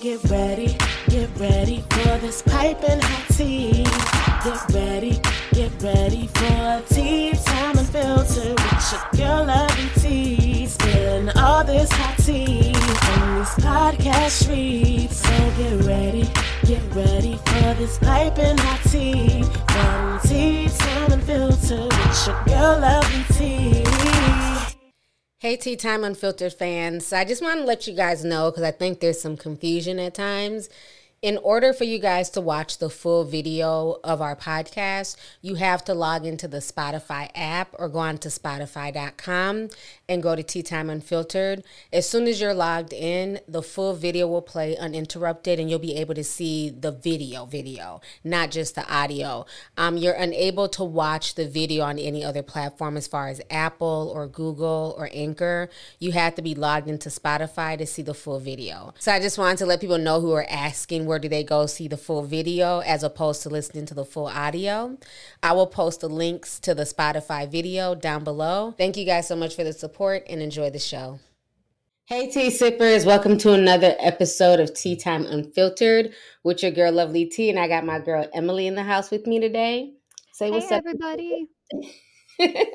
get ready, get ready for this piping hot tea. Get ready, get ready for tea time and filter with your girl lovely tea. Spilling all this hot tea on these podcast streets. So get ready, get ready for this piping hot tea. From tea time unfiltered with your girl lovely tea. Hey, Tea Time Unfiltered fans. I just want to let you guys know because I think there's some confusion at times. In order for you guys to watch the full video of our podcast, you have to log into the Spotify app or go on to Spotify.com and go to Tea Time Unfiltered. As soon as you're logged in, the full video will play uninterrupted and you'll be able to see the video video, not just the audio. Um, you're unable to watch the video on any other platform as far as Apple or Google or Anchor. You have to be logged into Spotify to see the full video. So I just wanted to let people know who are asking where do they go see the full video as opposed to listening to the full audio. I will post the links to the Spotify video down below. Thank you guys so much for the support and enjoy the show. Hey, tea sippers, welcome to another episode of Tea Time Unfiltered with your girl, Lovely Tea. And I got my girl, Emily, in the house with me today. Say what's hey, up, everybody.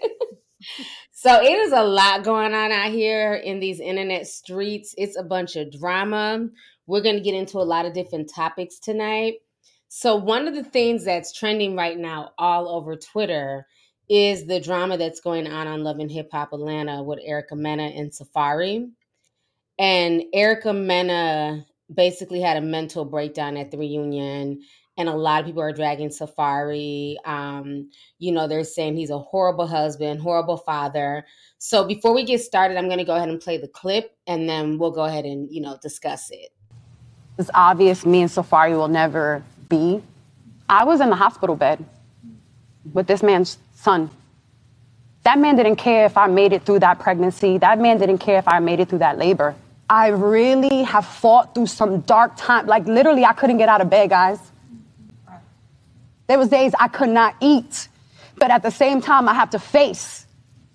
so it is a lot going on out here in these internet streets. It's a bunch of drama. We're going to get into a lot of different topics tonight. So one of the things that's trending right now all over Twitter is the drama that's going on on Love and Hip Hop Atlanta with Erica Mena and Safari. And Erica Mena basically had a mental breakdown at the reunion and a lot of people are dragging Safari. Um, you know, they're saying he's a horrible husband, horrible father. So before we get started, I'm going to go ahead and play the clip, and then we'll go ahead and you know discuss it. It's obvious me and Safari will never be. I was in the hospital bed with this man's son. That man didn't care if I made it through that pregnancy. That man didn't care if I made it through that labor. I really have fought through some dark time. Like literally, I couldn't get out of bed, guys. There was days I could not eat, but at the same time, I have to face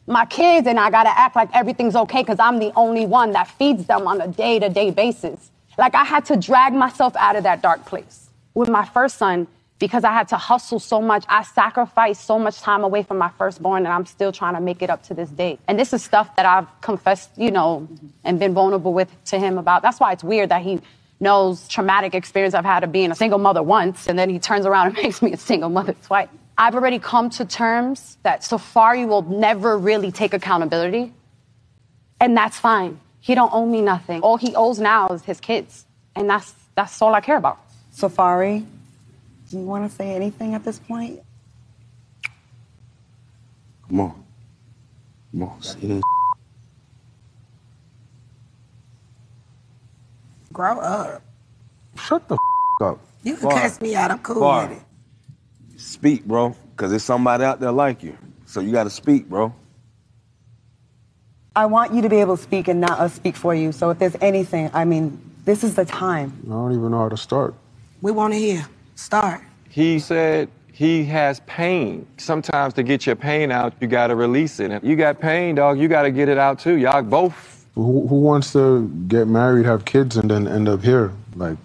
my kids and I gotta act like everything's okay because I'm the only one that feeds them on a day to day basis. Like I had to drag myself out of that dark place. With my first son, because I had to hustle so much, I sacrificed so much time away from my firstborn and I'm still trying to make it up to this day. And this is stuff that I've confessed, you know, and been vulnerable with to him about. That's why it's weird that he knows traumatic experience I've had of being a single mother once, and then he turns around and makes me a single mother twice. I've already come to terms that Safari will never really take accountability, and that's fine. He don't owe me nothing. All he owes now is his kids, and that's that's all I care about. Safari, do you want to say anything at this point? Come on. Come on. See this? Grow up. Shut the f up. You can Far. cuss me out. I'm cool Far. with it. Speak, bro. Because there's somebody out there like you. So you got to speak, bro. I want you to be able to speak and not us speak for you. So if there's anything, I mean, this is the time. I don't even know how to start. We want to hear. Start. He said he has pain. Sometimes to get your pain out, you got to release it. If you got pain, dog, you got to get it out too. Y'all both. Who, who wants to get married, have kids, and then end up here? Like,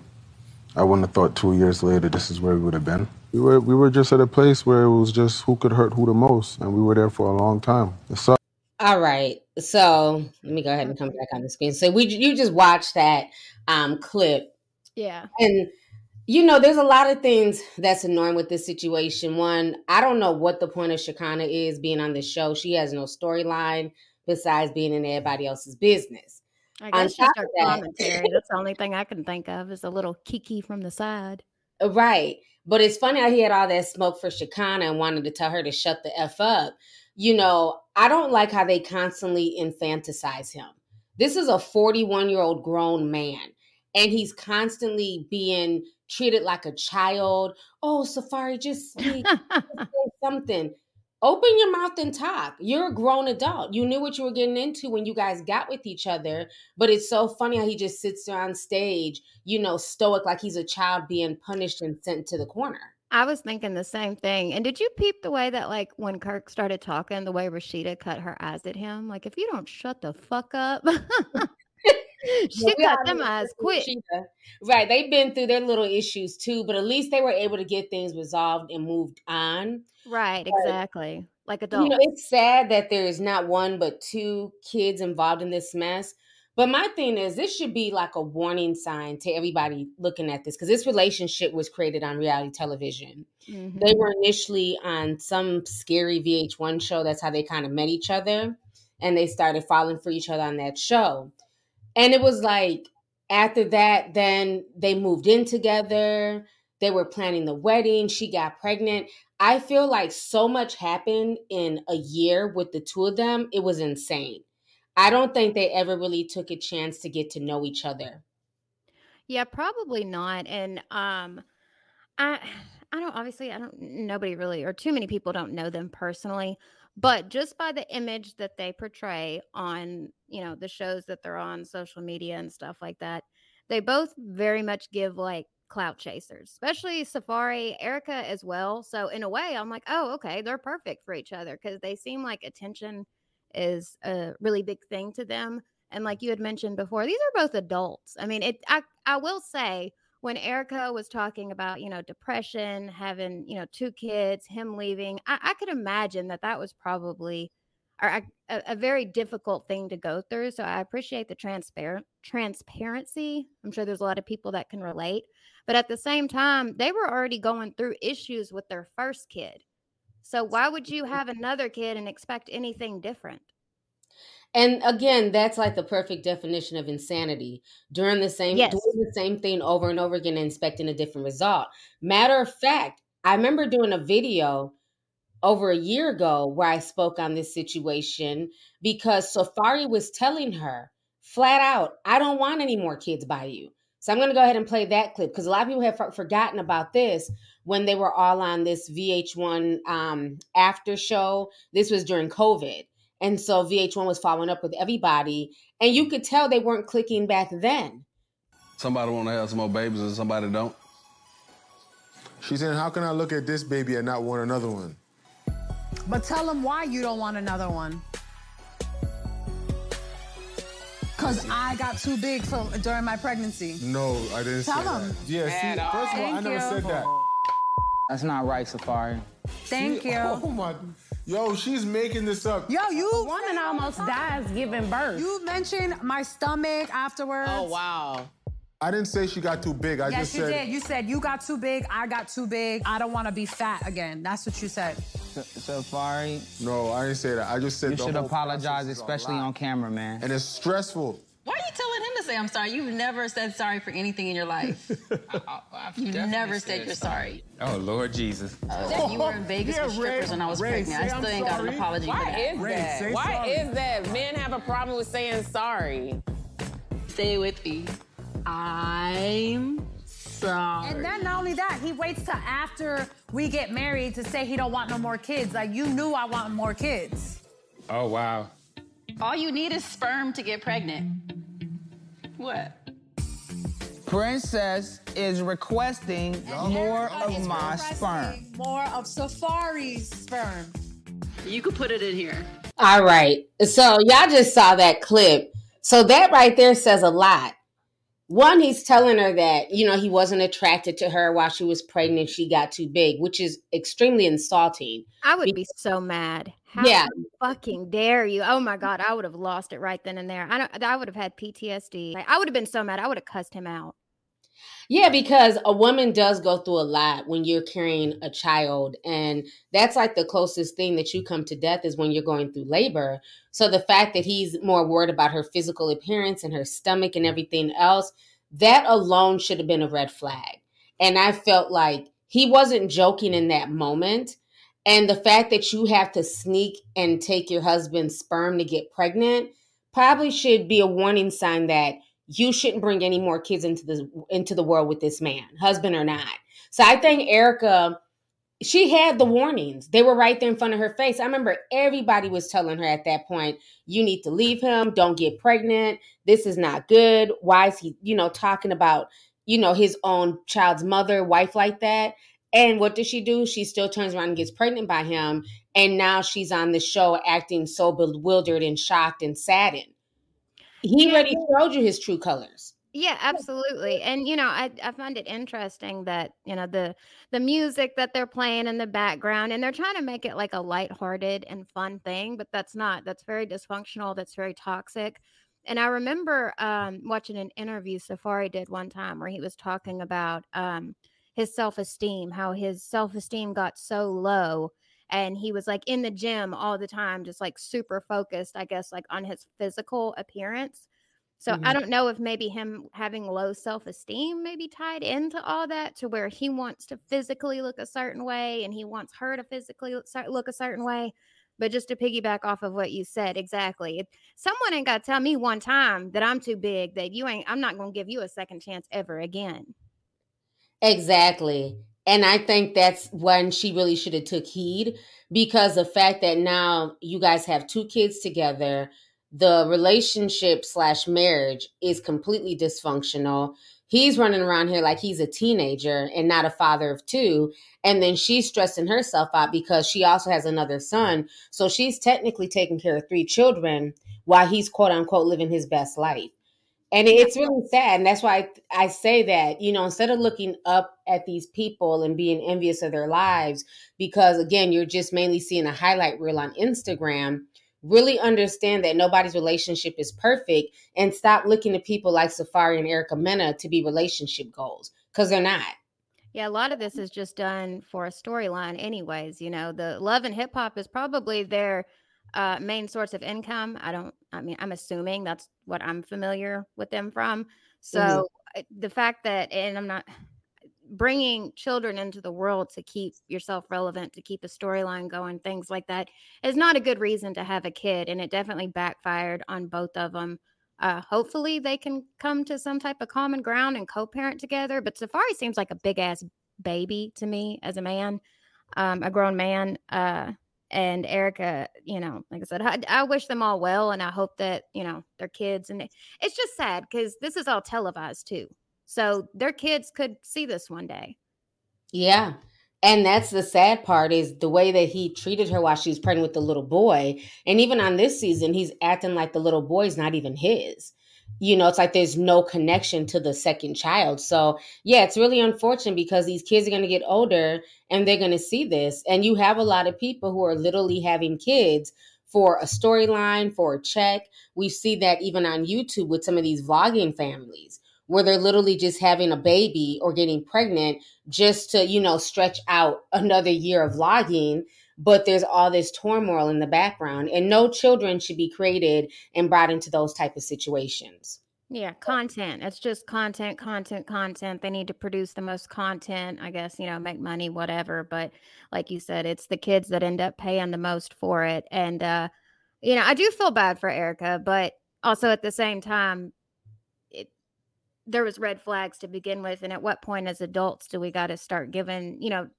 I wouldn't have thought two years later this is where we would have been. We were, we were just at a place where it was just who could hurt who the most, and we were there for a long time. It sucked. All right. So let me go ahead and come back on the screen. So we you just watched that um, clip, Yeah. and you know there's a lot of things that's annoying with this situation. One, I don't know what the point of Shekinah is being on this show. She has no storyline besides being in everybody else's business. I guess top of that- commentary. That's the only thing I can think of is a little kiki from the side. Uh, Right. But it's funny how he had all that smoke for Shekinah and wanted to tell her to shut the F up. You know, I don't like how they constantly infantilize him. This is a 41 year old grown man, and he's constantly being treated like a child. Oh, Safari, just speak, say something. Open your mouth and talk. You're a grown adult. You knew what you were getting into when you guys got with each other. But it's so funny how he just sits there on stage, you know, stoic like he's a child being punished and sent to the corner. I was thinking the same thing. And did you peep the way that, like, when Kirk started talking, the way Rasheeda cut her eyes at him? Like, if you don't shut the fuck up, she got them know eyes Rasheeda. quick. Right. They've been through their little issues too, but at least they were able to get things resolved and moved on. Right, But, exactly. Like adults. you know, it's sad that there is not one but two kids involved in this mess. But my thing is, this should be like a warning sign to everybody looking at this because this relationship was created on reality television. They Mhm. were initially on some scary VH1 show. That's how they kind of met each other. And they started falling for each other on that show. And it was like after that, then they moved in together. They were planning the wedding. She got pregnant. I feel like so much happened in a year with the two of them. It was insane. I don't think they ever really took a chance to get to know each other. Yeah, probably not. And um I I don't obviously I don't nobody really or too many people don't know them personally, but just by the image that they portray on, you know, the shows that they're on social media and stuff like that, they both very much give like clout chasers, especially Safari, Erica as well. So in a way, I'm like, "Oh, okay, they're perfect for each other because they seem like attention is a really big thing to them." And like you had mentioned before, these are both adults. I mean, it I I will say when Erica was talking about, you know, depression, having, you know, two kids, him leaving, I, I could imagine that that was probably a, a very difficult thing to go through. So I appreciate the transparent transparency. I'm sure there's a lot of people that can relate. But at the same time, they were already going through issues with their first kid. So why would you mm-hmm. have another kid and expect anything different? And again, that's like the perfect definition of insanity. Doing the same Yes. doing the same thing over and over again and expecting a different result. Matter of fact, I remember doing a video over a year ago where I spoke on this situation because Safari was telling her flat out, I don't want any more kids by you. So I'm going to go ahead and play that clip because a lot of people have for- forgotten about this when they were all on this VH1 um, after show. This was during COVID. And so VH1 was following up with everybody. And you could tell they weren't clicking back then. Somebody want to have some more babies and somebody don't. She said, how can I look at this baby and not want another one? But tell them why you don't want another one. Cause I got too big from during my pregnancy. No, I didn't Tell say him. that. Yeah, see, first of all, I never you. said that. That's not right, Safari. Thank See? you. Oh my, yo, she's making this up. Yo, you woman almost dies giving birth. You mentioned my stomach afterwards. Oh wow. I didn't say she got too big. I yes, just you said did. You said you got too big. I got too big. I don't want to be fat again. That's what you said. Safari. No, I didn't say that. I just said You the should whole apologize, process is a especially on camera, man. And it's stressful. Why are you telling him to say I'm sorry? You've never said sorry for anything in your life. You've never said you're sorry. Oh Lord Jesus. Uh, you were in Vegas Yeah, with strippers Ray, when I was Ray, pregnant. I say I'm still ain't got an sorry. apology Why for that. is that? Why is that? Men have a problem with saying sorry. Stay with me. I'm sorry. And then not only that, he waits till after we get married to say he don't want no more kids. Like you knew I want more kids. Oh wow. All you need is sperm to get pregnant. What? Princess is requesting more of my sperm. More of Safari's sperm. You could put it in here. All right. So y'all just saw that clip. So that right there says a lot. One, he's telling her that, you know, he wasn't attracted to her while she was pregnant. She got too big, which is extremely insulting. I would be so mad. How Yeah. fucking dare you? Oh my god, I would have lost it right then and there. I don't, I would have had PTSD. Like, I would have been so mad. I would have cussed him out. Yeah, because a woman does go through a lot when you're carrying a child. And that's like the closest thing that you come to death is when you're going through labor. So the fact that he's more worried about her physical appearance and her stomach and everything else, that alone should have been a red flag. And I felt like he wasn't joking in that moment. And the fact that you have to sneak and take your husband's sperm to get pregnant probably should be a warning sign that you shouldn't bring any more kids into the into the world with this man, husband or not. So I think Erica, she had the warnings. They were right there in front of her face. I remember everybody was telling her at that point, you need to leave him, don't get pregnant. This is not good. Why is he, you know, talking about, you know, his own child's mother, wife like that? And what does she do? She still turns around and gets pregnant by him. And now she's on the show acting so bewildered and shocked and saddened. He already showed you his true colors. Yeah, absolutely. And you know, I I find it interesting that, you know, the the music that they're playing in the background and they're trying to make it like a lighthearted and fun thing, but that's not. That's very dysfunctional, that's very toxic. And I remember um watching an interview Safari did one time where he was talking about um his self-esteem, how his self-esteem got so low and he was like in the gym all the time just like super focused, I guess like on his physical appearance. So I Mhm. don't know if maybe him having low self-esteem maybe tied into all that to where he wants to physically look a certain way and he wants her to physically look look a certain way. But just to piggyback off of what you said, exactly. If someone ain't got to tell me one time that I'm too big, that you ain't, I'm not going to give you a second chance ever again. Exactly. And I think that's when she really should have took heed because the fact that now you guys have two kids together, the relationship slash marriage is completely dysfunctional. He's running around here like he's a teenager and not a father of two. And then she's stressing herself out because she also has another son. So she's technically taking care of three children while he's quote unquote living his best life. And it's really sad. And that's why I, I say that, you know, instead of looking up at these people and being envious of their lives, because again, you're just mainly seeing a highlight reel on Instagram, really understand that nobody's relationship is perfect and stop looking at people like Safari and Erica Mena to be relationship goals because they're not. Yeah, a lot of this is just done for a storyline, anyways. You know, the love and hip hop is probably their uh, main source of income. I don't, I mean, I'm assuming that's what I'm familiar with them from. So uh, the fact that, and I'm not bringing children into the world to keep yourself relevant, to keep a storyline going, things like that is not a good reason to have a kid. And it definitely backfired on both of them. Uh, hopefully they can come to some type of common ground and co-parent together. But Safari seems like a big ass baby to me as a man, um, a grown man. Uh, and Erica, you know, like I said, I, I wish them all well, and I hope that you know their kids. And it- it's just sad because this is all televised too, so their kids could see this one day. Yeah. And that's the sad part is the way that he treated her while she was pregnant with the little boy. And even on this season, he's acting like the little boy's not even his. You know, it's like there's no connection to the second child. So, yeah, it's really unfortunate because these kids are going to get older and they're going to see this. And you have a lot of people who are literally having kids for a storyline, for a check. We see that even on YouTube with some of these vlogging families where they're literally just having a baby or getting pregnant just to, you know, stretch out another year of vlogging. But there's all this turmoil in the background, and no children should be created and brought into those type of situations. Yeah, content. It's just content, content, content. They need to produce the most content, I guess, you know, make money, whatever. But like you said, it's the kids that end up paying the most for it. And, uh, you know, I do feel bad for Erica, but also at the same time, it, there was red flags to begin with. And at what point as adults do we got to start giving, you know,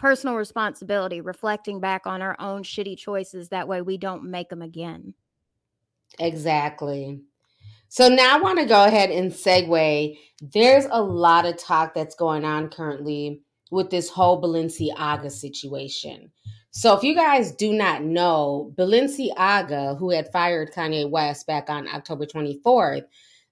personal responsibility, reflecting back on our own shitty choices? That way we don't make them again. Exactly. So now I want to go ahead and segue. There's a lot of talk that's going on currently with this whole Balenciaga situation. So if you guys do not know, Balenciaga, who had fired Kanye West back on October 24th,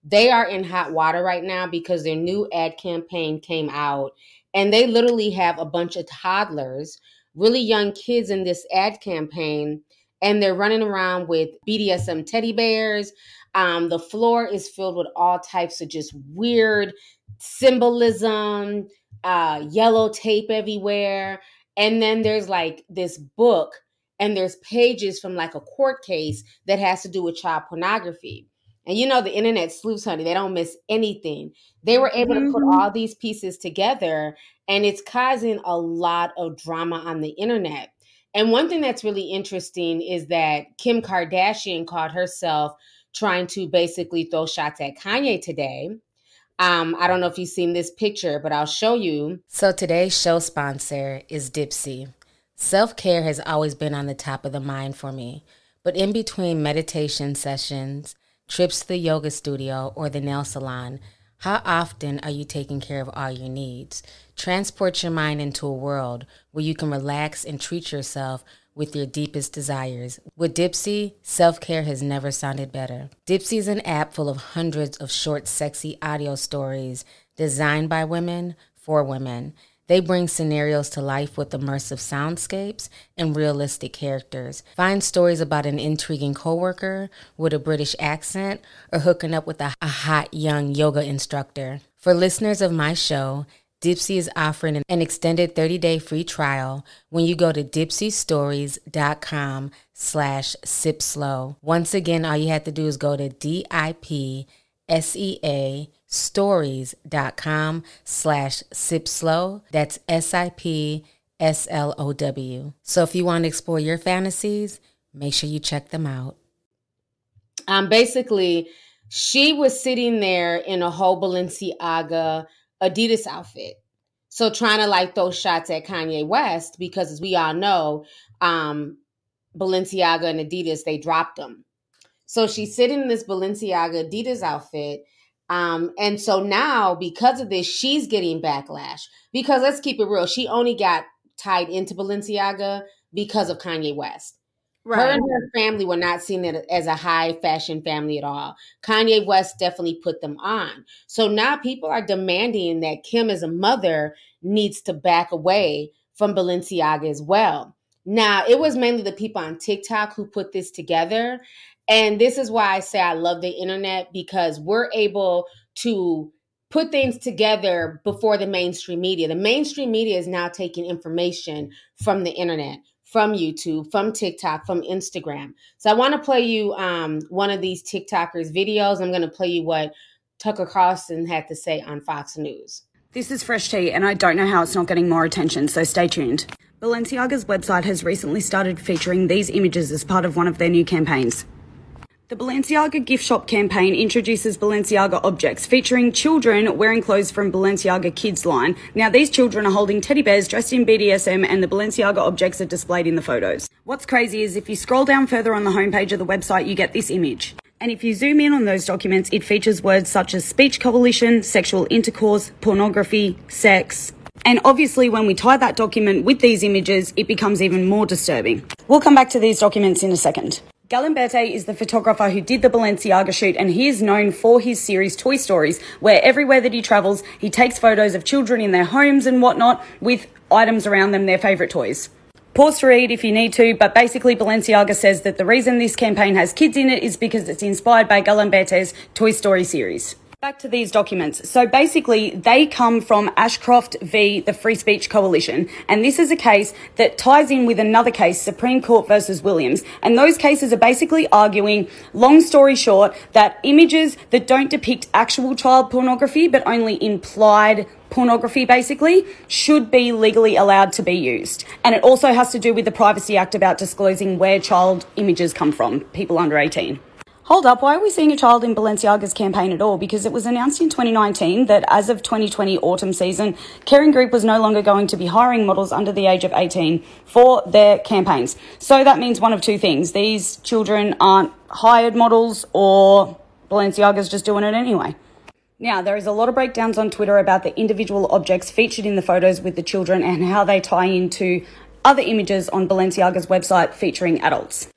they are in hot water right now because their new ad campaign came out and they literally have a bunch of toddlers, really young kids in this ad campaign and they're running around with BDSM teddy bears. Um, the floor is filled with all types of just weird symbolism, uh, yellow tape everywhere. And then there's like this book, and there's pages from like a court case that has to do with child pornography. And you know, the internet sleuths, honey, they don't miss anything. They were able to put Mhm. all these pieces together, and it's causing a lot of drama on the internet. And one thing that's really interesting is that Kim Kardashian caught herself trying to basically throw shots at Kanye today. Um, I don't know if you've seen this picture, but I'll show you. So today's show sponsor is Dipsea. Self care has always been on the top of the mind for me, but in between meditation sessions, trips to the yoga studio, or the nail salon, how often are you taking care of all your needs? Transport your mind into a world where you can relax and treat yourself with your deepest desires. With Dipsea, self care has never sounded better. Dipsea is an app full of hundreds of short, sexy audio stories designed by women for women. They bring scenarios to life with immersive soundscapes and realistic characters. Find stories about an intriguing coworker with a British accent or hooking up with a, a hot young yoga instructor. For listeners of my show, Dipsea is offering an extended 30-day free trial when you go to dipseastories.com slash sipslow. Once again, all you have to do is go to D-I-P-S-E-A stories.com slash sipslow. That's S-I-P-S-L-O-W. So if you want to explore your fantasies, make sure you check them out. Um, basically, she was sitting there in a whole Balenciaga Adidas outfit. So trying to like throw shots at Kanye West because as we all know, um, Balenciaga and Adidas, they dropped them. So she's sitting in this Balenciaga Adidas outfit. Um, and so now because of this, she's getting backlash. Because let's keep it real, she only got tied into Balenciaga because of Kanye West. Her and her family were not seen as a high fashion family at all. Kanye West definitely put them on. So now people are demanding that Kim, as a mother, needs to back away from Balenciaga as well. Now, it was mainly the people on TikTok who put this together. And this is why I say I love the internet because we're able to put things together before the mainstream media. The mainstream media is now taking information from the internet, from YouTube, from TikTok, from Instagram. So I want to play you um, one of these TikTokers' videos. I'm going to play you what Tucker Carlson had to say on Fox News. This is Fresh Tea, and I don't know how it's not getting more attention, so stay tuned. Balenciaga's website has recently started featuring these images as part of one of their new campaigns. The Balenciaga gift shop campaign introduces Balenciaga objects featuring children wearing clothes from Balenciaga Kids line. Now, these children are holding teddy bears dressed in BDSM, and the Balenciaga objects are displayed in the photos. What's crazy is if you scroll down further on the homepage of the website, you get this image. And if you zoom in on those documents, it features words such as speech coalition, sexual intercourse, pornography, sex. And obviously, when we tie that document with these images, it becomes even more disturbing. We'll come back to these documents in a second. Galimberti is the photographer who did the Balenciaga shoot, and he is known for his series Toy Stories, where everywhere that he travels, he takes photos of children in their homes and whatnot with items around them, their favourite toys. Pause to read if you need to, but basically Balenciaga says that the reason this campaign has kids in it is because it's inspired by Galimberti's Toy Story series. Back to these documents. So basically, they come from Ashcroft v. the Free Speech Coalition, and this is a case that ties in with another case, Supreme Court versus Williams. And those cases are basically arguing, long story short, that images that don't depict actual child pornography, but only implied pornography basically should be legally allowed to be used. And it also has to do with the Privacy Act about disclosing where child images come from, people under 18. Hold up, why are we seeing a child in Balenciaga's campaign at all? Because it was announced in 2019 that as of 2020 autumn season, Kering Group was no longer going to be hiring models under the age of 18 for their campaigns. So that means one of two things. These children aren't hired models or Balenciaga's just doing it anyway. Now, there is a lot of breakdowns on Twitter about the individual objects featured in the photos with the children and how they tie into other images on Balenciaga's website featuring adults.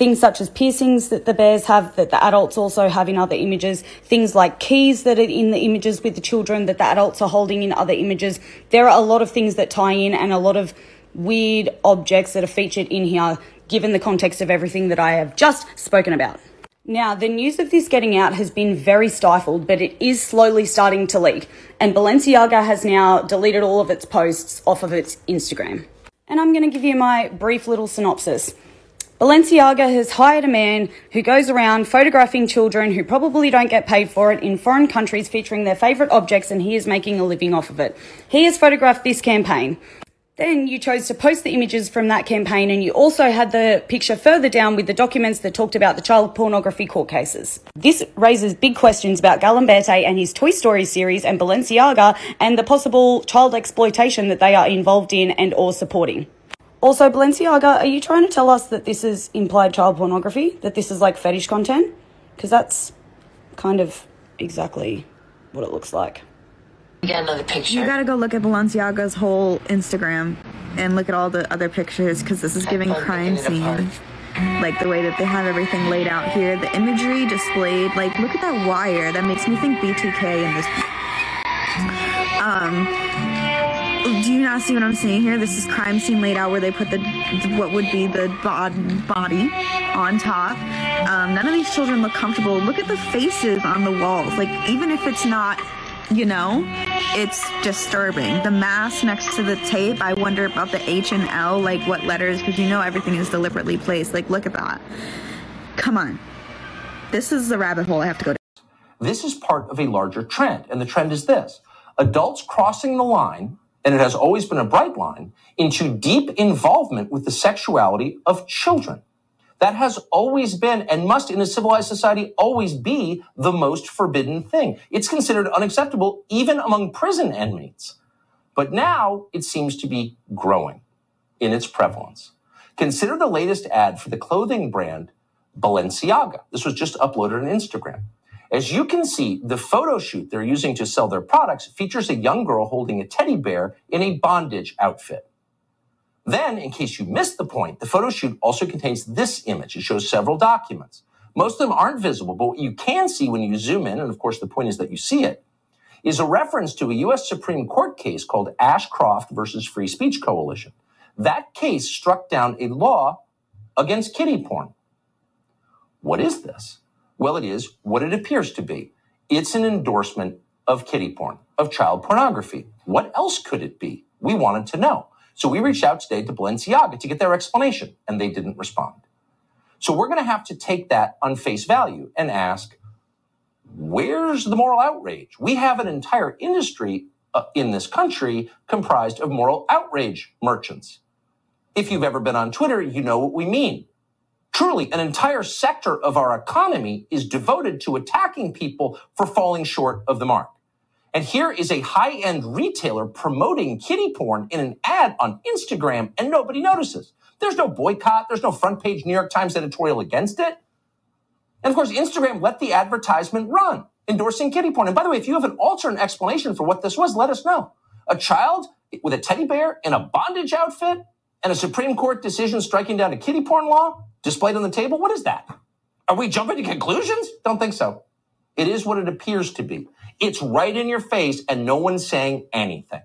Things such as piercings that the bears have that the adults also have in other images, things like keys that are in the images with the children that the adults are holding in other images. There are a lot of things that tie in and a lot of weird objects that are featured in here, given the context of everything that I have just spoken about. Now, the news of this getting out has been very stifled, but it is slowly starting to leak. And Balenciaga has now deleted all of its posts off of its Instagram. And I'm going to give you my brief little synopsis. Balenciaga has hired a man who goes around photographing children who probably don't get paid for it in foreign countries featuring their favourite objects and he is making a living off of it. He has photographed this campaign. Then you chose to post the images from that campaign and you also had the picture further down with the documents that talked about the child pornography court cases. This raises big questions about Galimberti and his Toy Story series and Balenciaga and the possible child exploitation that they are involved in and or supporting. Also, Balenciaga, are you trying to tell us that this is implied child pornography? That this is like fetish content? Because that's kind of exactly what it looks like. Get another picture. You gotta go look at Balenciaga's whole Instagram and look at all the other pictures because this is giving crime scene. Like the way that they have everything laid out here, the imagery displayed. Like, look at that wire. That makes me think BTK in this. Um, do you not see what I'm saying here? This is crime scene laid out where they put the what would be the bod- body on top. Um, none of these children look comfortable. Look at the faces on the walls. Like even if it's not, you know, it's disturbing. The mask next to the tape. I wonder about the H and L, like what letters, because you know everything is deliberately placed. Like look at that. Come on, this is the rabbit hole I have to go. This is part of a larger trend, and the trend is this adults crossing the line, and it has always been a bright line, into deep involvement with the sexuality of children. That has always been and must in a civilized society always be the most forbidden thing. It's considered unacceptable even among prison inmates. But now it seems to be growing in its prevalence. Consider the latest ad for the clothing brand Balenciaga. This was just uploaded on Instagram. As you can see, the photo shoot they're using to sell their products features a young girl holding a teddy bear in a bondage outfit. Then, in case you missed the point, the photo shoot also contains this image. It shows several documents. Most of them aren't visible, but what you can see when you zoom in, and of course the point is that you see it, is a reference to a U.S. Supreme Court case called Ashcroft versus Free Speech Coalition. That case struck down a law against kiddie porn. What is this? Well, it is what it appears to be. It's an endorsement of kiddie porn, of child pornography. What else could it be? We wanted to know. So we reached out today to Balenciaga to get their explanation, and they didn't respond. So we're going to have to take that on face value and ask, where's the moral outrage? We have an entire industry uh, in this country comprised of moral outrage merchants. If you've ever been on Twitter, you know what we mean. Truly, an entire sector of our economy is devoted to attacking people for falling short of the mark. And here is a high end retailer promoting kiddie porn in an ad on Instagram, and nobody notices. There's no boycott, there's no front page New York Times editorial against it. And of course, Instagram let the advertisement run, endorsing kiddie porn. And by the way, if you have an alternate explanation for what this was, let us know. A child with a teddy bear in a bondage outfit and a Supreme Court decision striking down a kiddie porn law displayed on the table? What is that? Are we jumping to conclusions? Don't think so. It is what it appears to be. It's right in your face and no one's saying anything.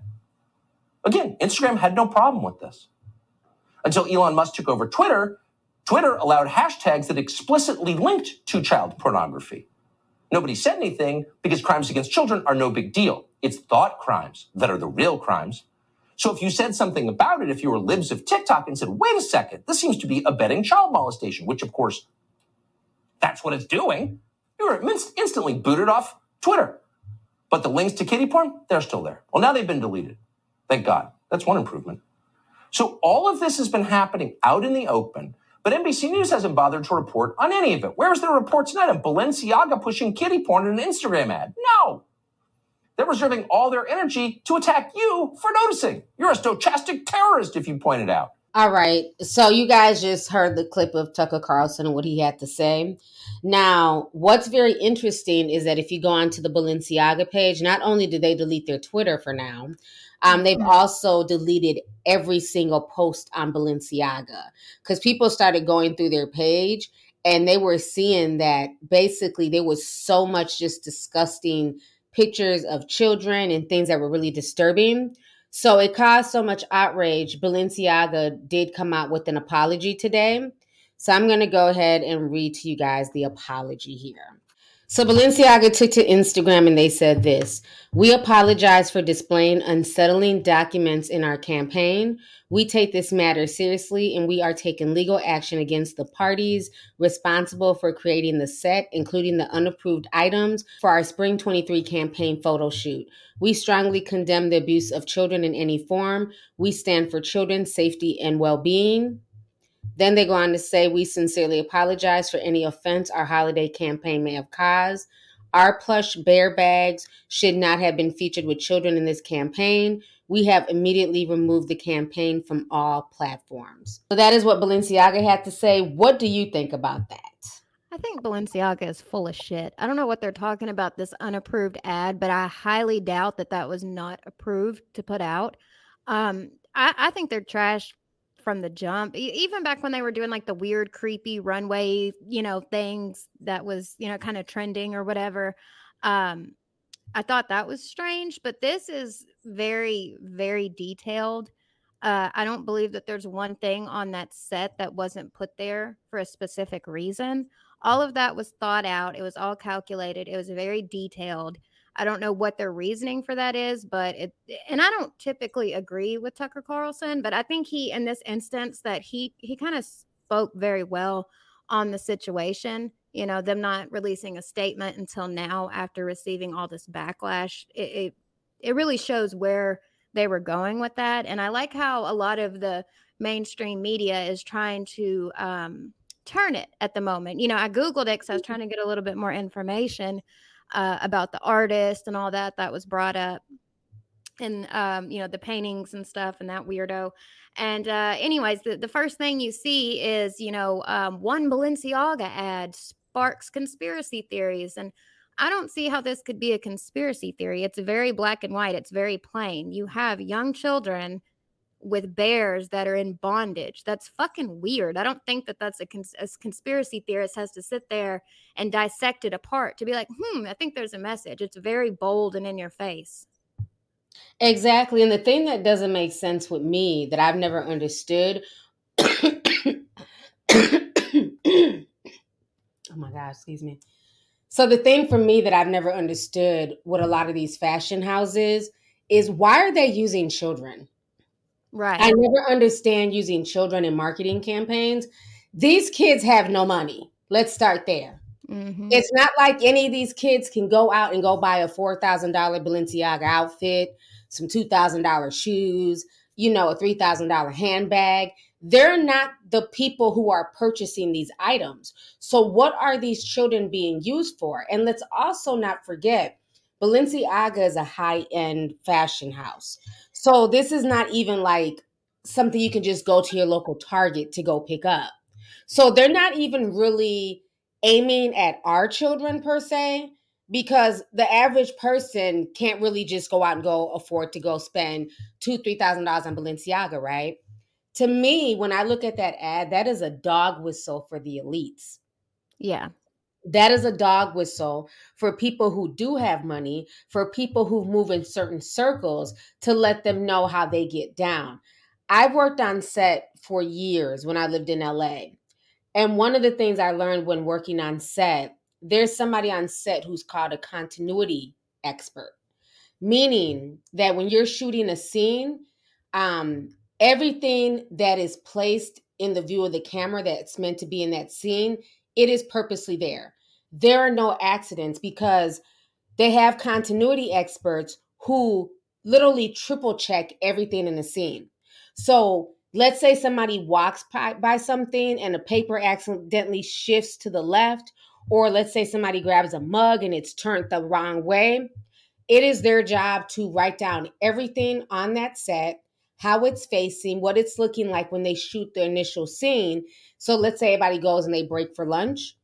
Again, Instagram had no problem with this. Until Elon Musk took over Twitter, Twitter allowed hashtags that explicitly linked to child pornography. Nobody said anything because crimes against children are no big deal. It's thought crimes that are the real crimes. So if you said something about it, if you were libs of TikTok and said, wait a second, this seems to be abetting child molestation, which of course, that's what it's doing, you were instantly booted off Twitter. But the links to kiddie porn, they're still there. Well, now they've been deleted. Thank God. That's one improvement. So all of this has been happening out in the open, but NBC News hasn't bothered to report on any of it. Where's the report tonight on Balenciaga pushing kiddie porn in an Instagram ad? No. They're reserving all their energy to attack you for noticing. You're a stochastic terrorist if you point it out. All right. So you guys just heard the clip of Tucker Carlson and what he had to say. Now, what's very interesting is that if you go onto the Balenciaga page, not only did they delete their Twitter for now, um, they've also deleted every single post on Balenciaga because people started going through their page and they were seeing that basically there was so much just disgusting pictures of children and things that were really disturbing. So it caused so much outrage. Balenciaga did come out with an apology today. So I'm going to go ahead and read to you guys the apology here. So Balenciaga took to Instagram and they said this We apologize for displaying unsettling documents in our campaign. We take this matter seriously and we are taking legal action against the parties responsible for creating the set, including the unapproved items for our Spring 23 campaign photo shoot. We strongly condemn the abuse of children in any form. We stand for children's safety and well being. Then they go on to say, We sincerely apologize for any offense our holiday campaign may have caused. Our plush bear bags should not have been featured with children in this campaign. We have immediately removed the campaign from all platforms. So that is what Balenciaga had to say. What do you think about that? I think Balenciaga is full of shit. I don't know what they're talking about this unapproved ad, but I highly doubt that that was not approved to put out. Um, I, I think they're trash from the jump. Even back when they were doing like the weird, creepy runway, you know, things that was, you know, kind of trending or whatever. Um, I thought that was strange, but this is very, very detailed. Uh, I don't believe that there's one thing on that set that wasn't put there for a specific reason. All of that was thought out. It was all calculated. It was very detailed. I don't know what their reasoning for that is, but it, and I don't typically agree with Tucker Carlson, but I think he, in this instance, that he, he kind of spoke very well on the situation. You know, them not releasing a statement until now after receiving all this backlash. It, it, it really shows where they were going with that. And I like how a lot of the mainstream media is trying to um, turn it at the moment. You know, I Googled it because I was trying to get a little bit more information uh, about the artist and all that that was brought up and um, you know the paintings and stuff and that weirdo. And uh, anyways the, the first thing you see is you know um, one balenciaga ad sparks conspiracy theories. And i don't see how this could be a conspiracy theory. It's very black and white. It's very plain. You have young children with bears that are in bondage. That's fucking weird. I don't think that that's a, cons- a conspiracy theorist has to sit there and dissect it apart to be like, hmm, I think there's a message. It's very bold and in your face. Exactly. And the thing that doesn't make sense with me that I've never understood. oh my gosh, excuse me. So, the thing for me that I've never understood with a lot of these fashion houses is why are they using children? Right. I never understand using children in marketing campaigns. These kids have no money. Let's start there. Mhm. It's not like any of these kids can go out and go buy a $4,000 Balenciaga outfit, some $2,000 shoes, you know, a $3,000 handbag. They're not the people who are purchasing these items. So, what are these children being used for? And let's also not forget Balenciaga is a high end fashion house. So, this is not even like something you can just go to your local Target to go pick up. So, they're not even really aiming at our children per se because the average person can't really just go out and go afford to go spend two three thousand dollars on balenciaga right to me when i look at that ad that is a dog whistle for the elites Yeah. That is a dog whistle for people who do have money for people who move in certain circles to let them know how they get down. I've worked on set for years when i lived in la and one of the things I learned when working on set, there's somebody on set who's called a continuity expert, meaning that when you're shooting a scene, um, everything that is placed in the view of the camera that's meant to be in that scene, it is purposely there. There are no accidents because they have continuity experts who literally triple check everything in the scene. So let's say somebody walks by, by something and a paper accidentally shifts to the left, or let's say somebody grabs a mug and it's turned the wrong way. It is their job to write down everything on that set, how it's facing, what it's looking like when they shoot the initial scene. So let's say everybody goes and they break for lunch.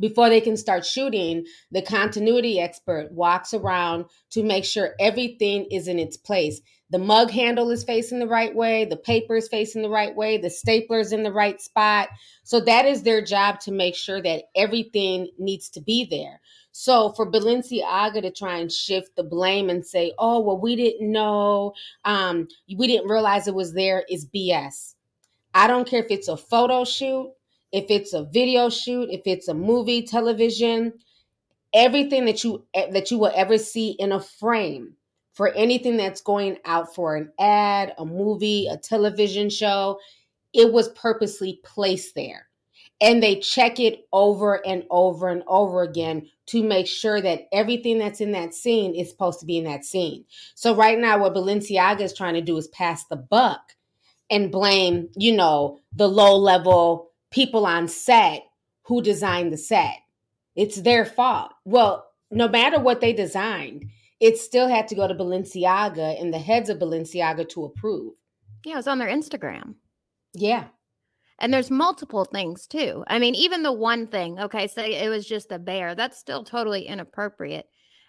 Before they can start shooting, the continuity expert walks around to make sure everything is in its place. The mug handle is facing the right way, the paper is facing the right way, the stapler is in the right spot. So that is their job to make sure that everything needs to be there. So for Balenciaga to try and shift the blame and say, "Oh, well, we didn't know, um, we didn't realize it was there," is BS. I don't care if it's a photo shoot, if it's a video shoot, if it's a movie, television, everything that you eh, that you will ever see in a frame for anything that's going out for an ad, a movie, a television show, it was purposely placed there. And they check it over and over and over again to make sure that everything that's in that scene is supposed to be in that scene. So right now what Balenciaga is trying to do is pass the buck and blame, you know, the low level people on set who designed the set. It's their fault. Well, no matter what they designed, it still had to go to Balenciaga and the heads of Balenciaga to approve. Yeah, it was on their Instagram. Yeah. And there's multiple things too. I mean, even the one thing, okay, say it was just a bear, that's still totally inappropriate.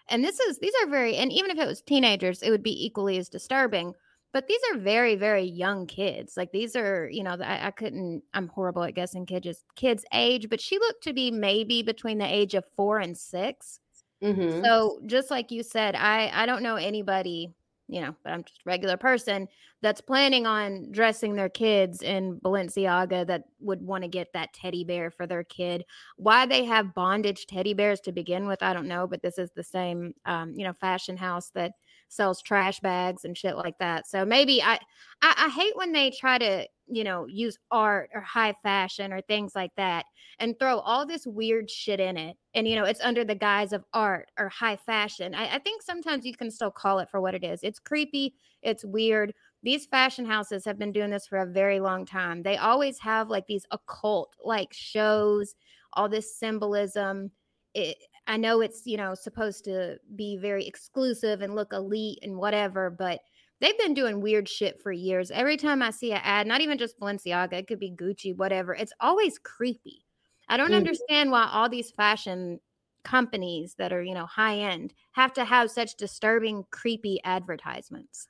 And this is, these are very, and even if it was teenagers, it would be equally as disturbing. But these are very, very young kids. Like these are, you know, I, I couldn't, I'm horrible at guessing kids, kids' age, but she looked to be maybe between the age of four and 6 Mhm. So just like you said, I, I don't know anybody you know, but I'm just a regular person that's planning on dressing their kids in Balenciaga that would want to get that teddy bear for their kid. Why they have bondage teddy bears to begin with, I don't know, but this is the same, um, you know, fashion house that sells trash bags and shit like that. So maybe I, I, I hate when they try to, you know, use art or high fashion or things like that and throw all this weird shit in it. And, you know, it's under the guise of art or high fashion. I, I think sometimes you can still call it for what it is. It's creepy, it's weird. These fashion houses have been doing this for a very long time. They always have like these occult like shows, all this symbolism. It, I know it's, you know, supposed to be very exclusive and look elite and whatever, but they've been doing weird shit for years. Every time I see an ad, not even just Balenciaga, it could be Gucci, whatever, it's always creepy. I don't Mhm. understand why all these fashion companies that are, you know, high end have to have such disturbing, creepy advertisements.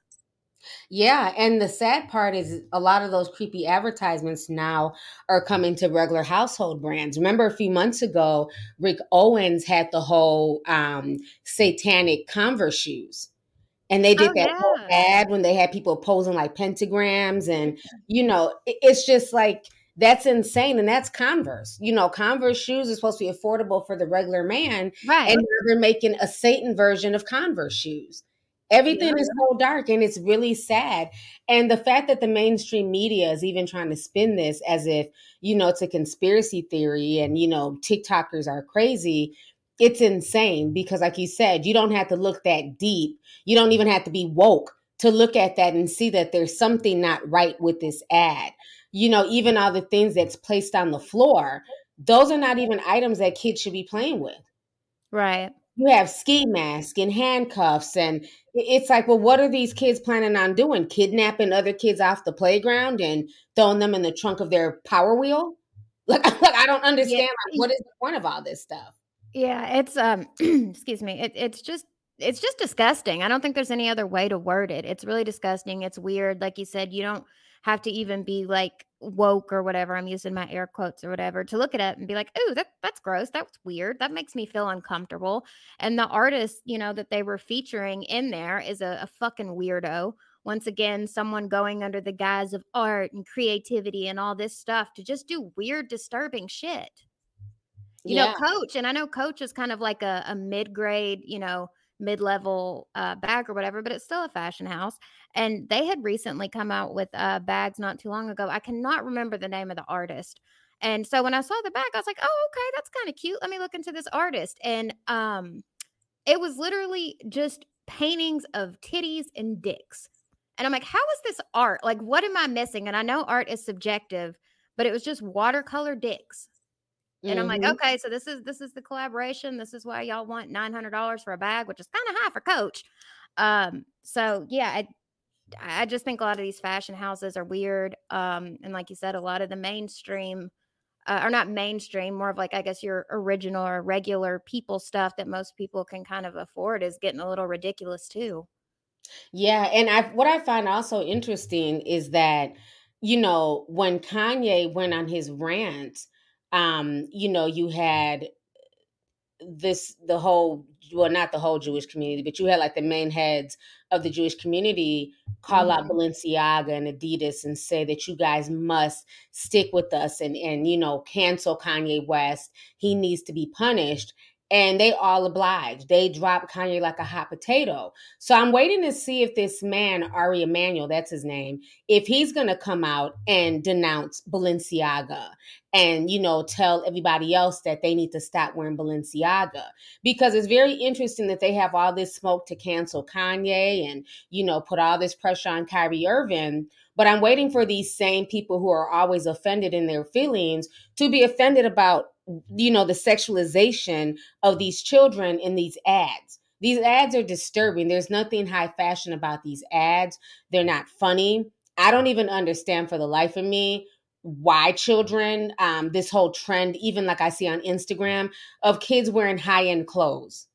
Yeah, and the sad part is a lot of those creepy advertisements now are coming to regular household brands. Remember a few months ago, Rick Owens had the whole um, satanic Converse shoes. And they did Oh, that whole ad when they had people posing like pentagrams and you know, it's just like that's insane and that's Converse. You know, Converse shoes is supposed to be affordable for the regular man Right. and they're making a Satan version of Converse shoes. Everything is so dark and it's really sad. And the fact that the mainstream media is even trying to spin this as if, you know, it's a conspiracy theory and, you know, TikTokers are crazy, it's insane because, like you said, you don't have to look that deep. You don't even have to be woke to look at that and see that there's something not right with this ad. You know, even all the things that's placed on the floor, those are not even items that kids should be playing with Right. You have ski masks and handcuffs and it's like well what are these kids planning on doing kidnapping other kids off the playground and throwing them in the trunk of their power wheel like, like i don't understand like, what is the point of all this stuff Yeah, it's um excuse me. It, it's just it's just disgusting. I don't think there's any other way to word it. It's really disgusting. It's weird. Like you said, you don't have to even be like woke or whatever. I'm using my air quotes or whatever to look at it and be like, "Oh, that that's gross. That's weird. That makes me feel uncomfortable." And the artist, you know, that they were featuring in there is a, a fucking weirdo. Once again, someone going under the guise of art and creativity and all this stuff to just do weird, disturbing shit you know coach and i know coach is kind of like a, a mid-grade you know mid-level uh, bag or whatever but it's still a fashion house and they had recently come out with uh, bags not too long ago i cannot remember the name of the artist and so when i saw the bag i was like oh okay that's kind of cute let me look into this artist and um it was literally just paintings of titties and dicks and i'm like how is this art? Like what am i missing? And i know art is subjective but it was just watercolor dicks and I'm like, Mhm. okay, so this is this is the collaboration. This is why y'all want nine hundred dollars for a bag, which is kind of high for Coach. Um, so yeah, I I just think a lot of these fashion houses are weird. Um, and like you said, a lot of the mainstream, uh, or not mainstream, more of like I guess your original or regular people stuff that most people can kind of afford is getting a little ridiculous too. Yeah, and I what I find also interesting is that you know when Kanye went on his rant, um, you know you had this the whole well not the whole Jewish community, but you had like the main heads of the Jewish community call out Mhm. Balenciaga and Adidas and say that you guys must stick with us and and you know cancel Kanye West. He needs to be punished. And they all obliged. They dropped Kanye like a hot potato. So I'm waiting to see if this man, Ari Emanuel, that's his name, if he's gonna come out and denounce Balenciaga and you know tell everybody else that they need to stop wearing Balenciaga because it's very interesting that they have all this smoke to cancel Kanye and you know put all this pressure on Kyrie Irving but I'm waiting for these same people who are always offended in their feelings to be offended about you know the sexualization of these children in these ads. These ads are disturbing. There's nothing high fashion about these ads. They're not funny. I don't even understand for the life of me why children um this whole trend even like i see on instagram of kids wearing high-end clothes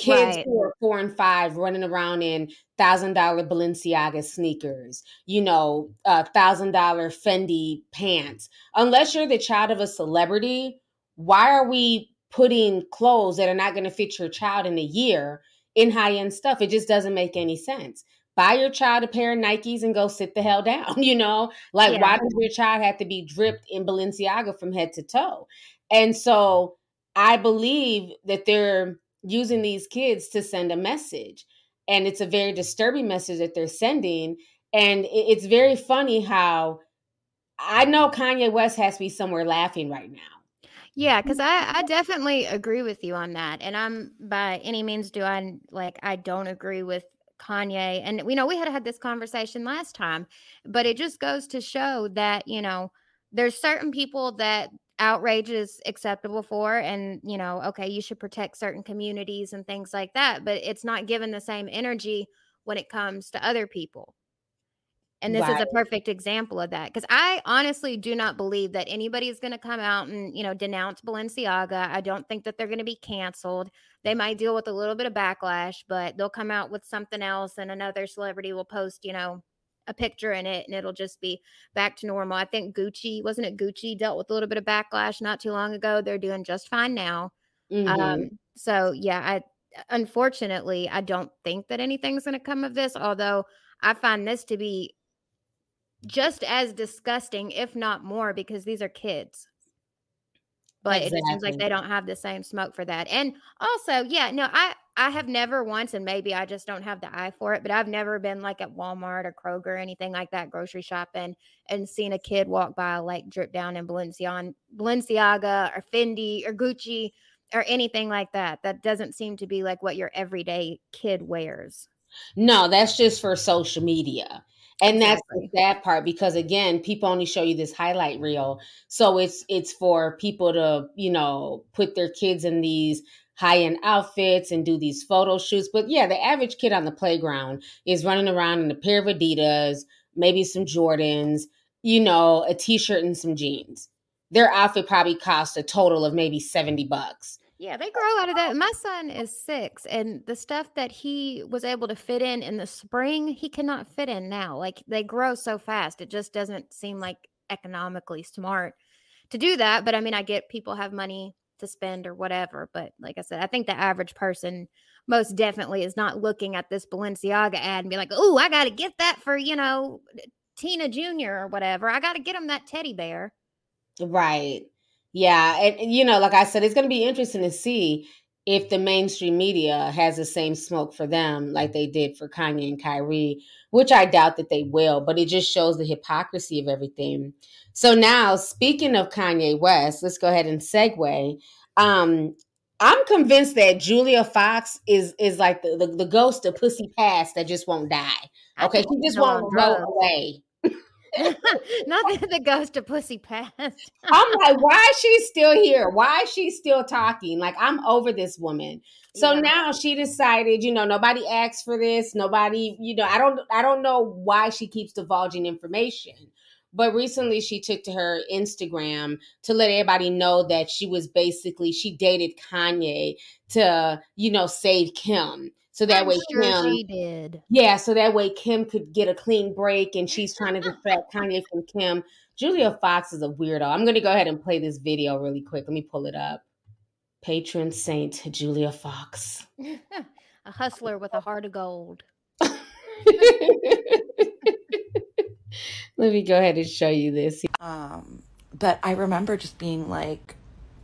kids Right. who are four and five running around in thousand dollar balenciaga sneakers you know uh thousand dollar fendi pants unless you're the child of a celebrity why are we putting clothes that are not going to fit your child in a year in high-end stuff it just doesn't make any sense buy your child a pair of nikes and go sit the hell down you know like, Yeah. why does your child have to be dripped in Balenciaga from head to toe? And so I believe that they're using these kids to send a message. And it's a very disturbing message that they're sending. And it's very funny how I know Kanye West has to be somewhere laughing right now. Yeah, because I, I definitely agree with you on that. And I'm by any means do I like I don't agree with Kanye. And we know we had had this conversation last time, but it just goes to show that, you know, there's certain people that outrage is acceptable for and you know okay you should protect certain communities and things like that but it's not given the same energy when it comes to other people and this is a perfect example of that because I honestly do not believe that anybody is going to come out and, you know, denounce Balenciaga. I don't think that they're going to be canceled. They might deal with a little bit of backlash, but they'll come out with something else and another celebrity will post, you know, a picture in it and it'll just be back to normal. I think Gucci, wasn't it Gucci dealt with a little bit of backlash not too long ago. They're doing just fine now. Mhm. Um, so yeah, I unfortunately I don't think that anything's going to come of this, although I find this to be just as disgusting, if not more, because these are kids. But it seems like they don't have the same smoke for that. And also, yeah, no, I I have never once, and maybe I just don't have the eye for it, but I've never been like at Walmart or Kroger or anything like that, grocery shopping, and seen a kid walk by like drip down in Balenciaga, Balenciaga or Fendi or Gucci or anything like that. That doesn't seem to be like what your everyday kid wears. No, that's just for social media. And that's the Exactly. sad part because again, people only show you this highlight reel. So it's it's for people to, you know, put their kids in these high-end outfits and do these photo shoots. But yeah, the average kid on the playground is running around in a pair of Adidas, maybe some Jordans, you know, a t-shirt and some jeans. Their outfit probably costs a total of maybe 70 bucks. Yeah, they grow out of that. My son is six, and the stuff that he was able to fit in in the spring, he cannot fit in now. Like they grow so fast, it just doesn't seem like economically smart to do that. But I mean, I get people have money to spend or whatever. But like I said, I think the average person most definitely is not looking at this Balenciaga ad and be like, oh, I got to get that for, you know, uh, Tina Jr. or whatever. I got to get him that teddy bear. Right. Yeah. And, and, you know, like I said, it's going to be interesting to see if the mainstream media has the same smoke for them like they did for Kanye and Kyrie, which I doubt that they will, but it just shows the hypocrisy of everything. So now, speaking of Kanye West, let's go ahead and segue. Um, I'm convinced that Julia Fox is is like the, the, the ghost of Pussy Past that just won't die. Okay, she just won't go away. Not the, the ghost of Pussy Past. I'm like, why is she still here? Why is she still talking? Like, I'm over this woman. So Yeah. now she decided, you know, nobody asked for this. Nobody, you know, I don't, I don't know why she keeps divulging information. But recently, she took to her Instagram to let everybody know that she was basically she dated Kanye to, you know, save Kim. So that I'm way, sure Kim, she did. yeah, so that way Kim could get a clean break and she's trying to distract Kanye from Kim. Julia Fox is a weirdo. I'm going to go ahead and play this video really quick. Let me pull it up. Patron saint Julia Fox. a hustler with a heart of gold. Let me go ahead and show you this. Um, but I remember just being like,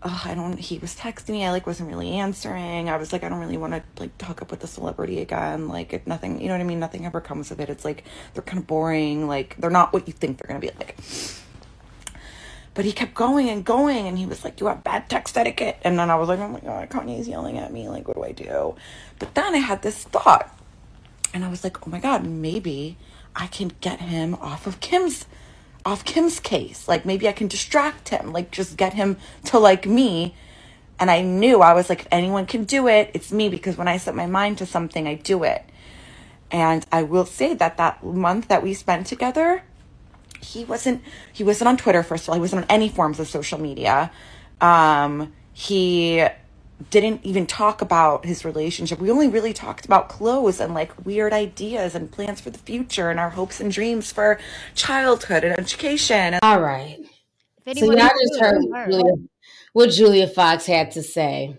oh, I don't, he was texting me. I like wasn't really answering. I was like, I don't really want to like hook up with the celebrity again. Like if nothing, you know what I mean? Nothing ever comes of it. It's like, they're kind of boring. Like they're not what you think they're going to be like. But he kept going and going, and he was like, "You have bad text etiquette." And then I was like, "Oh my god, Kanye's yelling at me. Like, what do I do?" But then I had this thought, and I was like, "Oh my god, maybe I can get him off of Kim's, off Kim's case. Like, maybe I can distract him. Like, just get him to like me." And I knew I was like, if anyone can do it, it's me because when I set my mind to something, I do it. And I will say that that month that we spent together, he wasn't he wasn't on Twitter first of all. He wasn't on any forms of social media. Um, he didn't even talk about his relationship. We only really talked about clothes and like weird ideas and plans for the future and our hopes and dreams for childhood and education. All right. So anyone y'all just who heard Julia, what Julia Fox had to say.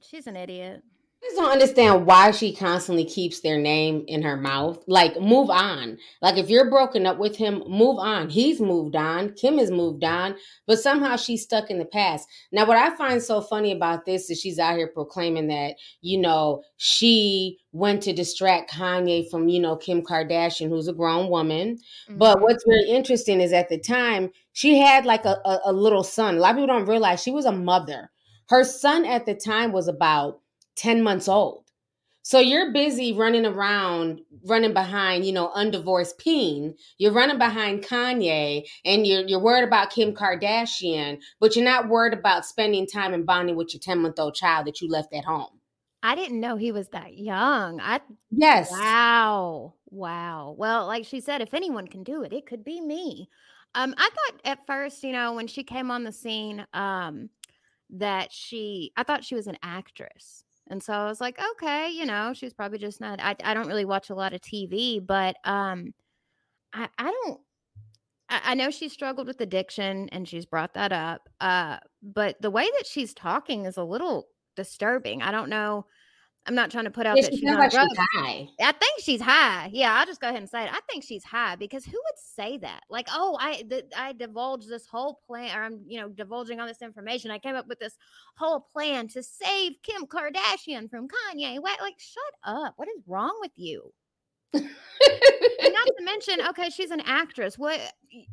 she's an idiot. I just don't understand why she constantly keeps their name in her mouth. Like, move on. Like, if you're broken up with him, move on. He's moved on. Kim has moved on. But somehow she's stuck in the past. Now, what I find so funny about this is she's out here proclaiming that, you know, she went to distract Kanye from, you know, Kim Kardashian, who's a grown woman. But mm-hmm. what's very interesting is at the time, she had like a, a, a little son. A lot of people don't realize she was a mother. Her son at the time was about 10 months old. So you're busy running around, running behind, you know, undivorced peen. You're running behind Kanye and you're you're worried about Kim Kardashian, but you're not worried about spending time and bonding with your 10-month-old child that you left at home. I didn't know he was that young. I Yes. Wow. Wow. Well, like she said, if anyone can do it, it could be me. Um, I thought at first, you know, when she came on the scene, um, that she I thought she was an actress. And so I was like, okay, you know, she's probably just not I, I don't really watch a lot of TV, but um I, I don't I, I know she struggled with addiction and she's brought that up. Uh, but the way that she's talking is a little disturbing. I don't know. I'm not trying to put out Yeah, that she she's like she's high. I think she's high. Yeah, I'll just go ahead and say it. I think she's high because who would say that? Like, oh, I th- I divulged this whole plan, or I'm you know divulging all this information. I came up with this whole plan to save Kim Kardashian from Kanye. What? Like, shut up. What is wrong with you? not to mention, okay, she's an actress. What?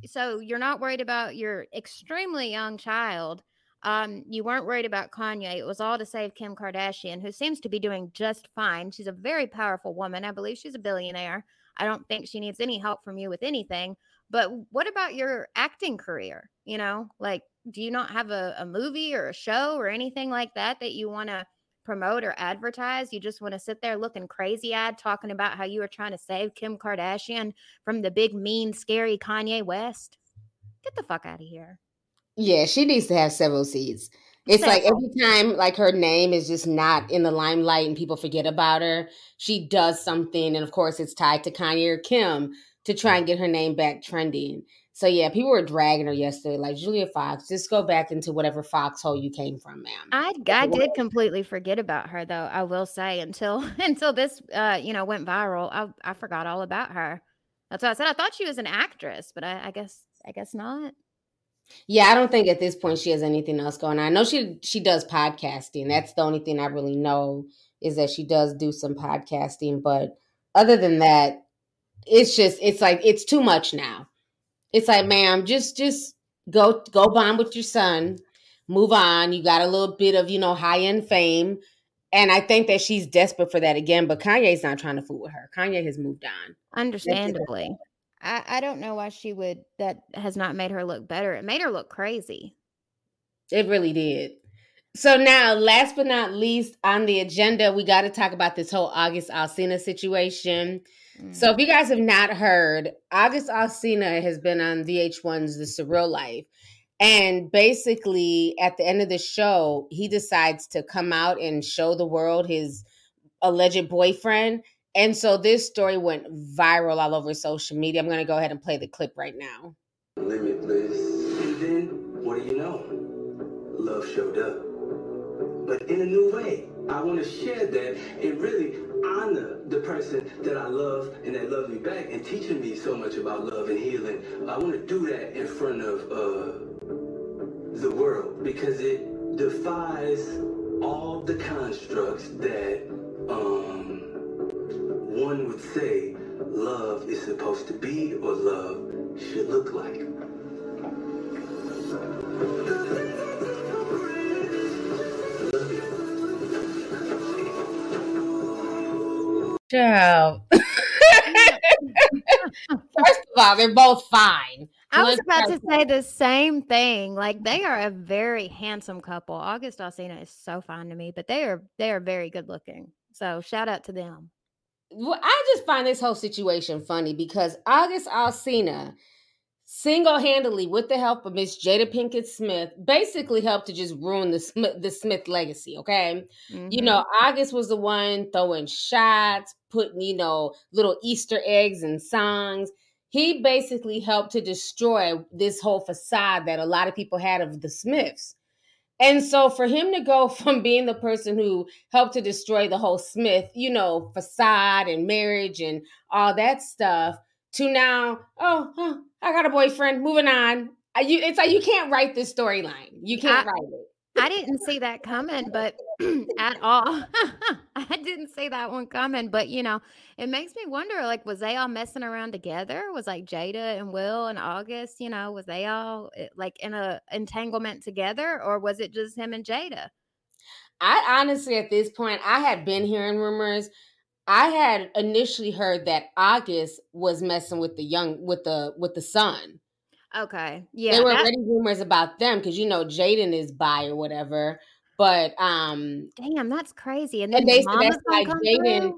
So you're not worried about your extremely young child. Um, you weren't worried about Kanye. It was all to save Kim Kardashian, who seems to be doing just fine. She's a very powerful woman. I believe she's a billionaire. I don't think she needs any help from you with anything. But what about your acting career? You know, like, do you not have a, a movie or a show or anything like that that you want to promote or advertise? You just want to sit there looking crazy eyed talking about how you were trying to save Kim Kardashian from the big, mean, scary Kanye West? Get the fuck out of here. Yeah, she needs to have several seats. It's like every time like her name is just not in the limelight and people forget about her, she does something and of course it's tied to Kanye or Kim to try and get her name back trending. So yeah, people were dragging her yesterday like Julia Fox, just go back into whatever foxhole you came from, ma'am. I I did completely forget about her though. I will say until until this uh you know went viral, I I forgot all about her. That's what I said. I thought she was an actress, but I, I guess I guess not. Yeah, I don't think at this point she has anything else going on. I know she she does podcasting. Mm-hmm. That's the only thing I really know is that she does do some podcasting, but other than that, it's just it's like it's too much now. It's like, mm-hmm. ma'am, just just go go bond with your son, move on. You got a little bit of, you know, high-end fame. And I think that she's desperate for that again, but Kanye's not trying to fool with her. Kanye has moved on. Understandably. I, I don't know why she would that has not made her look better. It made her look crazy. It really did. So now, last but not least on the agenda, we got to talk about this whole August Alsina situation. So mm. if you guys have not heard, August Alsina has been on VH1's The Surreal Life. And basically, at the end of the show, he decides to come out and show the world his alleged boyfriend. And so this story went viral all over social media. I'm going to go ahead and play the clip right now. limitless. And then, what do you know? Love showed up. But in a new way. I want to share that and really honor the person that I love and that loved me back and teaching me so much about love and healing. I want to do that in front of uh, the world because it defies all the constructs that um, one would say love is supposed to be or love should look like. Child. First of all, they're both fine. I was about to say the same thing. Like they are a very handsome couple. August Alsina is so fine to me, but they are they are very good looking. So shout out to them. Well, I just find this whole situation funny because August Alsina single handedly, with the help of Miss Jada Pinkett Smith, basically helped to just ruin the Smith, the Smith legacy. Okay. Mm-hmm. You know, August was the one throwing shots, putting, you know, little Easter eggs and songs. He basically helped to destroy this whole facade that a lot of people had of the Smiths. And so for him to go from being the person who helped to destroy the whole Smith, you know, facade and marriage and all that stuff to now, oh, huh, I got a boyfriend, moving on. You, it's like you can't write this storyline. You can't I- write it. I didn't see that coming, but at all. I didn't see that one coming, but you know, it makes me wonder like was they all messing around together? Was like Jada and Will and August, you know, was they all eh, like in a entanglement together or was it just him and Jada? I honestly, at this point, I had been hearing rumors. I had initially heard that August was messing with the young, with the with the son. Okay. Yeah. there were already rumors about them because you know Jaden is bi or whatever. But um, damn, that's crazy. And then and they said that's why Jaden,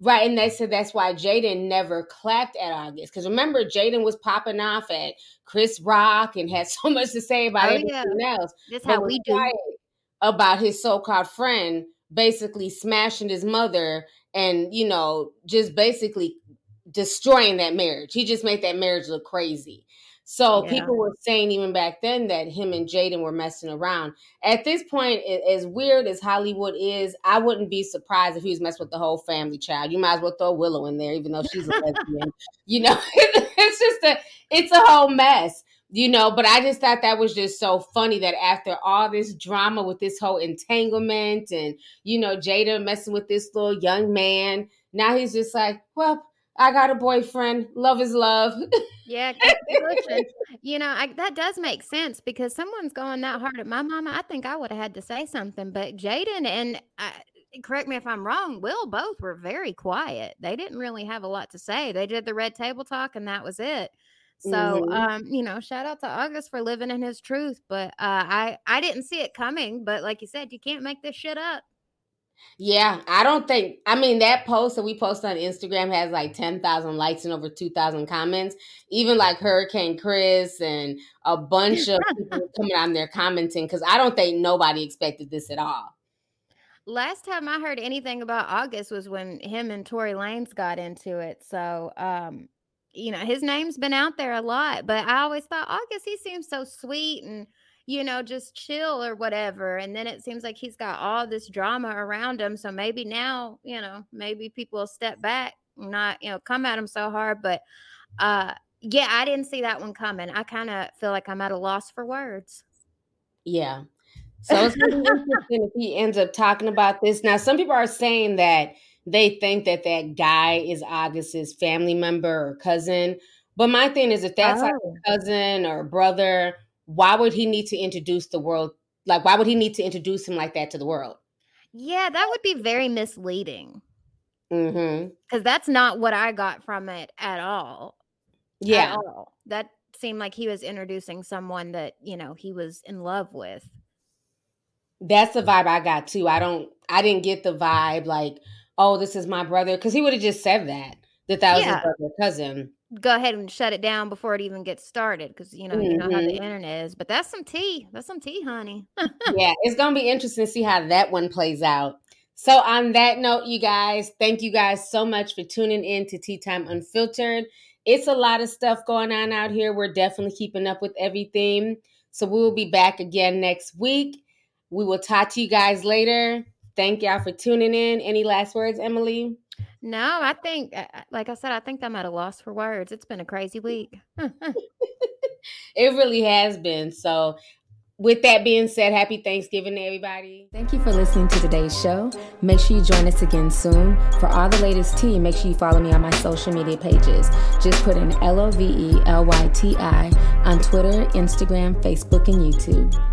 right? And they said that's why Jaden never clapped at August because remember Jaden was popping off at Chris Rock and had so much to say about Oh, everything yeah. else. That's how we do. about his so-called friend basically smashing his mother and you know just basically destroying that marriage. He just made that marriage look crazy. So Yeah. people were saying even back then that him and Jaden were messing around. At this point, as weird as Hollywood is, I wouldn't be surprised if he was messing with the whole family child. You might as well throw Willow in there, even though she's a lesbian. You know, it's just a it's a whole mess. You know, but I just thought that was just so funny that after all this drama with this whole entanglement and you know Jada messing with this little young man, now he's just like, well, I got a boyfriend. Love is love. Yeah, keep it pushing. you know, I, that does make sense because someone's going that hard at my mama. I think I would have had to say something, but Jaden and I, correct me if I'm wrong. Will both were very quiet. They didn't really have a lot to say. They did the red table talk, and that was it. So, Mhm. um, you know, shout out to August for living in his truth. But uh, I, I didn't see it coming. But like you said, you can't make this shit up. Yeah, I don't think. I mean, that post that we posted on Instagram has like ten thousand likes and over two thousand comments. Even like Hurricane Chris and a bunch of people coming on there commenting because I don't think nobody expected this at all. Last time I heard anything about August was when him and Tory Lanez got into it. So, um, you know, his name's been out there a lot, but I always thought August, he seems so sweet and, you know, just chill or whatever. And then it seems like he's got all this drama around him. So maybe now, you know, maybe people will step back, not, you know, come at him so hard. But uh yeah, I didn't see that one coming. I kind of feel like I'm at a loss for words. Yeah. So it's gonna interesting if he ends up talking about this. Now, some people are saying that they think that that guy is August's family member or cousin. But my thing is, if that's like Oh. a cousin or a brother, why would he need to introduce the world? Like, why would he need to introduce him like that to the world? Yeah, that would be very misleading. Mm-hmm. because that's not what I got from it at all. At Yeah. all. That seemed like he was introducing someone that, you know, he was in love with. That's the vibe I got too. I don't I didn't get the vibe like, oh, this is my brother. Because he would have just said that. That that was Yeah. his brother cousin. Go ahead and shut it down before it even gets started because, you know, you know how the Mhm. internet is. But that's some tea. That's some tea, honey. yeah, it's gonna be interesting to see how that one plays out. So on that note, you guys, thank you guys so much for tuning in to Tea Time Unfiltered. It's a lot of stuff going on out here. We're definitely keeping up with everything. So we will be back again next week. We will talk to you guys later. Thank y'all for tuning in. Any last words, Emily? No, I think, uh, uh, like I said, I think I'm at a loss for words. It's been a crazy week. It really has been. So with that being said, happy Thanksgiving to everybody. Thank you for listening to today's show. Make sure you join us again soon. For all the latest tea, make sure you follow me on my social media pages. Just put in L O V E L Y T I on Twitter, Instagram, Facebook, and YouTube.